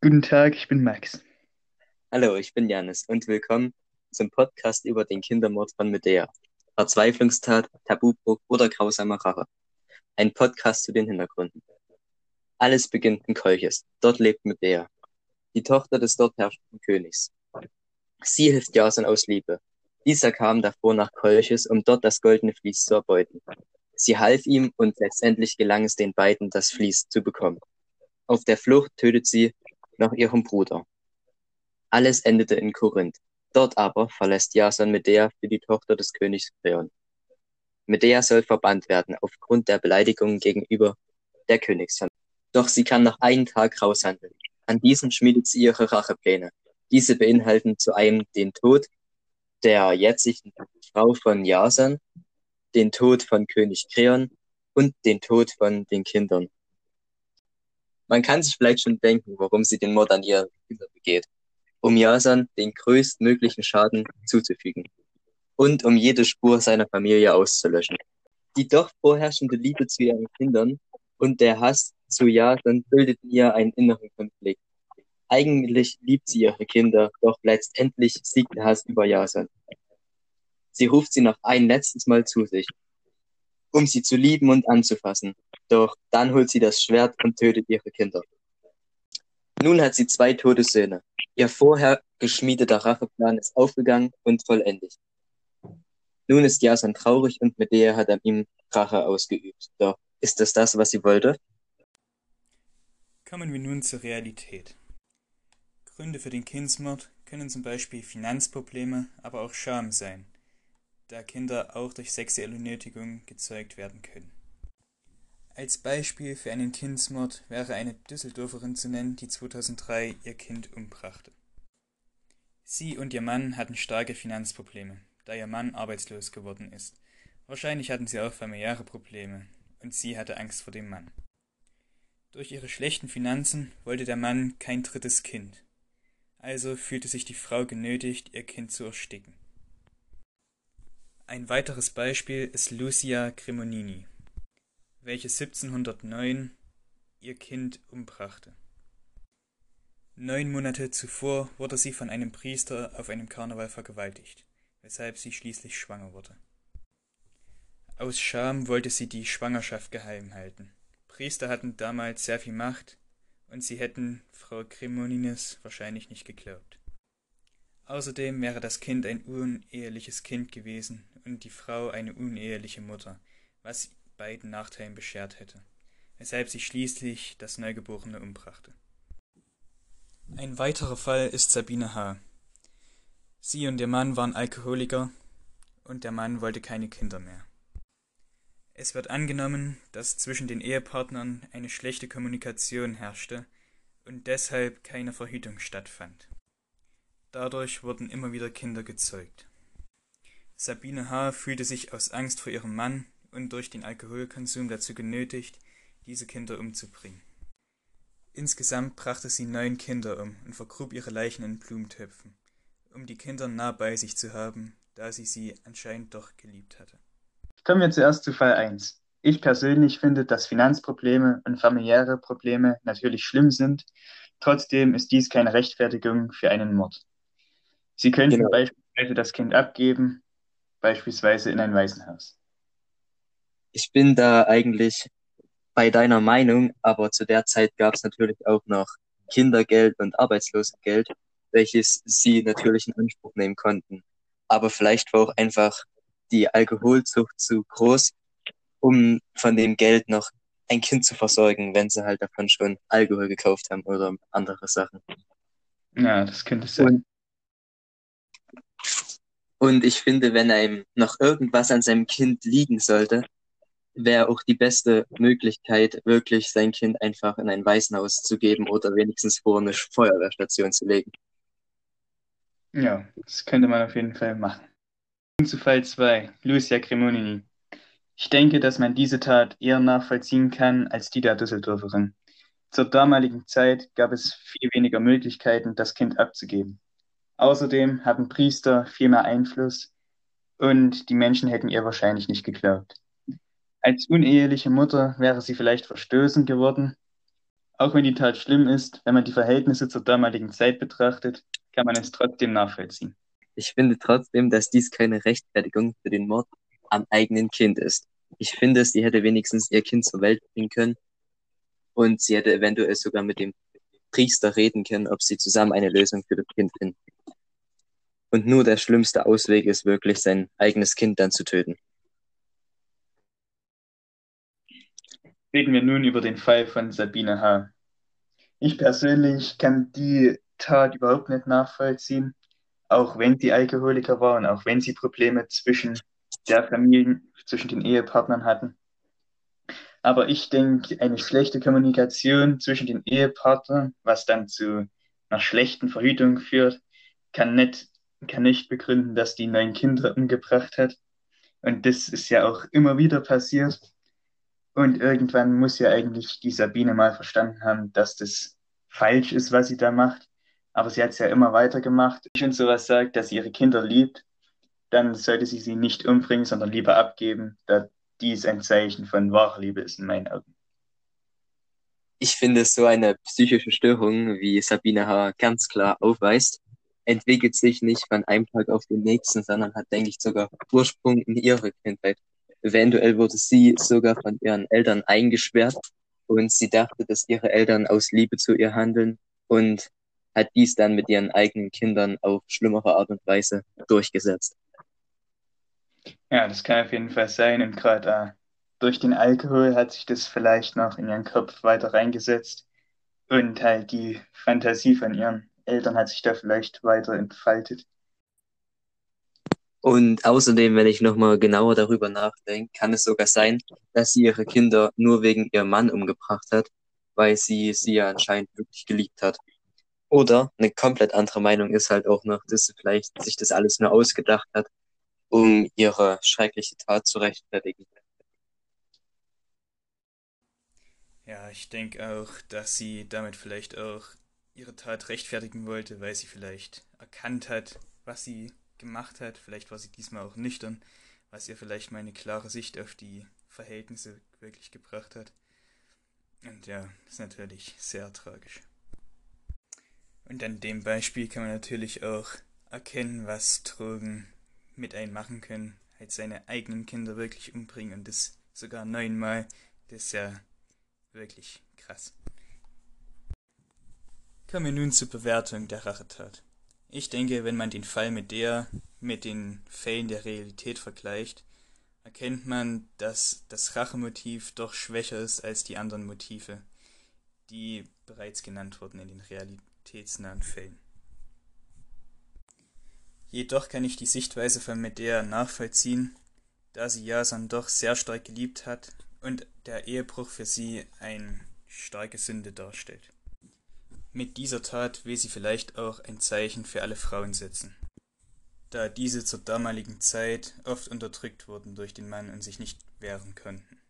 Guten Tag, ich bin Max. Hallo, ich bin Janis und willkommen zum Podcast über den Kindermord von Medea. Verzweiflungstat, Tabubruch oder grausamer Rache. Ein Podcast zu den Hintergründen. Alles beginnt in Kolchis. Dort lebt Medea, die Tochter des dort herrschenden Königs. Sie hilft Jason aus Liebe. Dieser kam davor nach Kolchis, um dort das goldene Vlies zu erbeuten. Sie half ihm und letztendlich gelang es den beiden, das Vlies zu bekommen. Auf der Flucht tötet sie noch ihren Bruder. Alles endete in Korinth. Dort aber verlässt Jason Medea für die Tochter des Königs Kreon. Medea soll verbannt werden aufgrund der Beleidigungen gegenüber der Königsfamilie. Doch sie kann noch einen Tag raushandeln. An diesem schmiedet sie ihre Rachepläne. Diese beinhalten zu einem den Tod der jetzigen Frau von Jason, den Tod von König Kreon und den Tod von den Kindern. Man kann sich vielleicht schon denken, warum sie den Mord an ihren Kindern begeht. Um Jason den größtmöglichen Schaden zuzufügen und um jede Spur seiner Familie auszulöschen. Die doch vorherrschende Liebe zu ihren Kindern und der Hass zu Jason bildeten ihr einen inneren Konflikt. Eigentlich liebt sie ihre Kinder, doch letztendlich siegt der Hass über Jason. Sie ruft sie noch ein letztes Mal zu sich, um sie zu lieben und anzufassen. Doch dann holt sie das Schwert und tötet ihre Kinder. Nun hat sie zwei tote Söhne. Ihr vorher geschmiedeter Racheplan ist aufgegangen und vollendet. Nun ist Jason traurig und Medea hat an ihm Rache ausgeübt. Doch ist es das, was sie wollte? Kommen wir nun zur Realität. Gründe für den Kindsmord können zum Beispiel Finanzprobleme, aber auch Scham sein da Kinder auch durch sexuelle Nötigung gezeugt werden können. Als Beispiel für einen Kindsmord wäre eine Düsseldorferin zu nennen, die 2003 ihr Kind umbrachte. Sie und ihr Mann hatten starke Finanzprobleme, da ihr Mann arbeitslos geworden ist. Wahrscheinlich hatten sie auch familiäre Probleme und sie hatte Angst vor dem Mann. Durch ihre schlechten Finanzen wollte der Mann kein drittes Kind. Also fühlte sich die Frau genötigt, ihr Kind zu ersticken. Ein weiteres Beispiel ist Lucia Cremonini, welche 1709 ihr Kind umbrachte. Neun Monate zuvor wurde sie von einem Priester auf einem Karneval vergewaltigt, weshalb sie schließlich schwanger wurde. Aus Scham wollte sie die Schwangerschaft geheim halten. Priester hatten damals sehr viel Macht und sie hätten Frau Cremonines wahrscheinlich nicht geglaubt. Außerdem wäre das Kind ein uneheliches Kind gewesen und die Frau eine uneheliche Mutter, was beiden Nachteilen beschert hätte, weshalb sie schließlich das Neugeborene umbrachte. Ein weiterer Fall ist Sabine H. Sie und ihr Mann waren Alkoholiker und der Mann wollte keine Kinder mehr. Es wird angenommen, dass zwischen den Ehepartnern eine schlechte Kommunikation herrschte und deshalb keine Verhütung stattfand. Dadurch wurden immer wieder Kinder gezeugt. Sabine H. fühlte sich aus Angst vor ihrem Mann und durch den Alkoholkonsum dazu genötigt, diese Kinder umzubringen. Insgesamt brachte sie neun Kinder um und vergrub ihre Leichen in Blumentöpfen, um die Kinder nah bei sich zu haben, da sie sie anscheinend doch geliebt hatte. Kommen wir zuerst zu Fall 1. Ich persönlich finde, dass Finanzprobleme und familiäre Probleme natürlich schlimm sind. Trotzdem ist dies keine Rechtfertigung für einen Mord. Sie könnten Genau. beispielsweise das Kind abgeben, beispielsweise in ein Waisenhaus. Ich bin da eigentlich bei deiner Meinung, aber zu der Zeit gab es natürlich auch noch Kindergeld und Arbeitslosengeld, welches sie natürlich in Anspruch nehmen konnten. Aber vielleicht war auch einfach die Alkoholzucht zu groß, um von dem Geld noch ein Kind zu versorgen, wenn sie halt davon schon Alkohol gekauft haben oder andere Sachen. Ja, das könnte sein. Und, und ich finde, wenn einem noch irgendwas an seinem Kind liegen sollte, wäre auch die beste Möglichkeit, wirklich sein Kind einfach in ein Waisenhaus zu geben oder wenigstens vor eine Feuerwehrstation zu legen. Ja, das könnte man auf jeden Fall machen. Zu Fall 2, Lucia Cremonini. Ich denke, dass man diese Tat eher nachvollziehen kann als die der Düsseldorferin. Zur damaligen Zeit gab es viel weniger Möglichkeiten, das Kind abzugeben. Außerdem hatten Priester viel mehr Einfluss und die Menschen hätten ihr wahrscheinlich nicht geglaubt. Als uneheliche Mutter wäre sie vielleicht verstößend geworden, Auch wenn die Tat schlimm ist, wenn man die Verhältnisse zur damaligen Zeit betrachtet, kann man es trotzdem nachvollziehen. Ich finde trotzdem, dass dies keine Rechtfertigung für den Mord am eigenen Kind ist. Ich finde, sie hätte wenigstens ihr Kind zur Welt bringen können und sie hätte eventuell sogar mit dem Priester reden können, ob sie zusammen eine Lösung für das Kind finden. Und nur der schlimmste Ausweg ist wirklich, sein eigenes Kind dann zu töten. Reden wir nun über den Fall von Sabine H. Ich persönlich kann die Tat überhaupt nicht nachvollziehen, auch wenn sie Alkoholiker war und auch wenn sie Probleme zwischen der Familie, zwischen den Ehepartnern hatten. Aber ich denke, eine schlechte Kommunikation zwischen den Ehepartnern, was dann zu einer schlechten Verhütung führt, kann nicht, kann nicht begründen, dass die neun Kinder umgebracht hat. Und das ist ja auch immer wieder passiert. Und irgendwann muss ja eigentlich die Sabine mal verstanden haben, dass das falsch ist, was sie da macht. Aber sie hat es ja immer weiter gemacht. Wenn schon sowas sagt, dass sie ihre Kinder liebt, dann sollte sie sie nicht umbringen, sondern lieber abgeben, da dies ein Zeichen von wahrer Liebe ist in meinen Augen. Ich finde, so eine psychische Störung, wie Sabine H. ganz klar aufweist, entwickelt sich nicht von einem Tag auf den nächsten, sondern hat, denke ich, sogar Ursprung in ihrer Kindheit. Eventuell wurde sie sogar von ihren Eltern eingesperrt und sie dachte, dass ihre Eltern aus Liebe zu ihr handeln und hat dies dann mit ihren eigenen Kindern auf schlimmere Art und Weise durchgesetzt. Ja, das kann auf jeden Fall sein. Und gerade äh, durch den Alkohol hat sich das vielleicht noch in ihren Kopf weiter reingesetzt. Und halt die Fantasie von ihren Eltern hat sich da vielleicht weiter entfaltet. Und außerdem, wenn ich nochmal genauer darüber nachdenke, kann es sogar sein, dass sie ihre Kinder nur wegen ihrem Mann umgebracht hat, weil sie sie ja anscheinend wirklich geliebt hat. Oder eine komplett andere Meinung ist halt auch noch, dass sie vielleicht sich das alles nur ausgedacht hat, um ihre schreckliche Tat zu rechtfertigen. Ja, ich denke auch, dass sie damit vielleicht auch ihre Tat rechtfertigen wollte, weil sie vielleicht erkannt hat, was sie gemacht hat. Vielleicht war sie diesmal auch nüchtern, was ihr vielleicht mal eine klare Sicht auf die Verhältnisse wirklich gebracht hat. Und ja, ist natürlich sehr tragisch. Und an dem Beispiel kann man natürlich auch erkennen, was Drogen mit einem machen können. Halt seine eigenen Kinder wirklich umbringen und das sogar neunmal. Das ist ja wirklich krass. Kommen wir nun zur Bewertung der Rachetat. Ich denke, wenn man den Fall mit der, mit den Fällen der Realität vergleicht, erkennt man, dass das Rachemotiv doch schwächer ist als die anderen Motive, die bereits genannt wurden in den realitätsnahen Fällen. Jedoch kann ich die Sichtweise von Medea nachvollziehen, da sie Jason doch sehr stark geliebt hat und der Ehebruch für sie eine starke Sünde darstellt. Mit dieser Tat will sie vielleicht auch ein Zeichen für alle Frauen setzen, da diese zur damaligen Zeit oft unterdrückt wurden durch den Mann und sich nicht wehren konnten.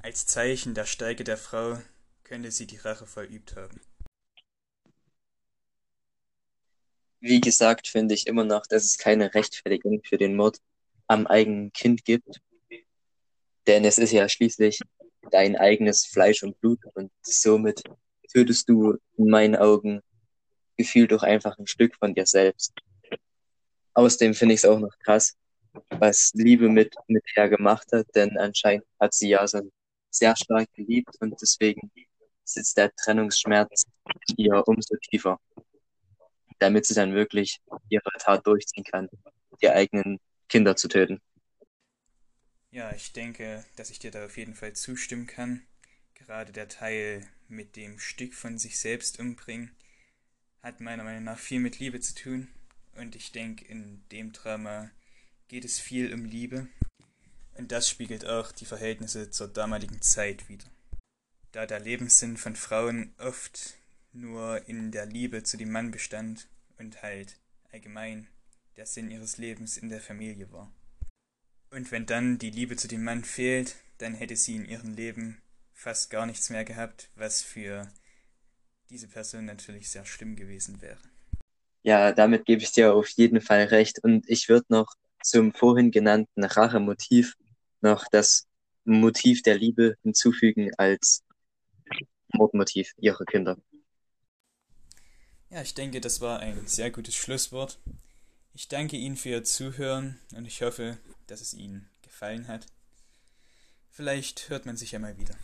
Als Zeichen der Stärke der Frau könnte sie die Rache verübt haben. Wie gesagt, finde ich immer noch, dass es keine Rechtfertigung für den Mord am eigenen Kind gibt. Denn es ist ja schließlich dein eigenes Fleisch und Blut und somit tötest du in meinen Augen gefühlt doch einfach ein Stück von dir selbst. Außerdem finde ich es auch noch krass, was Liebe mit, mit her gemacht hat, denn anscheinend hat sie ja so sehr stark geliebt und deswegen sitzt der Trennungsschmerz ihr umso tiefer, damit sie dann wirklich ihre Tat durchziehen kann, die eigenen Kinder zu töten. Ja, ich denke, dass ich dir da auf jeden Fall zustimmen kann. Gerade der Teil mit dem Stück von sich selbst umbringen hat meiner Meinung nach viel mit Liebe zu tun. Und ich denke, in dem Drama geht es viel um Liebe. Und das spiegelt auch die Verhältnisse zur damaligen Zeit wider. Da der Lebenssinn von Frauen oft nur in der Liebe zu dem Mann bestand und halt allgemein der Sinn ihres Lebens in der Familie war. Und wenn dann die Liebe zu dem Mann fehlt, dann hätte sie in ihrem Leben fast gar nichts mehr gehabt, was für diese Person natürlich sehr schlimm gewesen wäre. Ja, damit gebe ich dir auf jeden Fall recht. Und ich würde noch zum vorhin genannten Rachemotiv noch das Motiv der Liebe hinzufügen als Mordmotiv ihrer Kinder. Ja, ich denke, das war ein sehr gutes Schlusswort. Ich danke Ihnen für Ihr Zuhören und ich hoffe, dass es Ihnen gefallen hat. Vielleicht hört man sich ja mal wieder.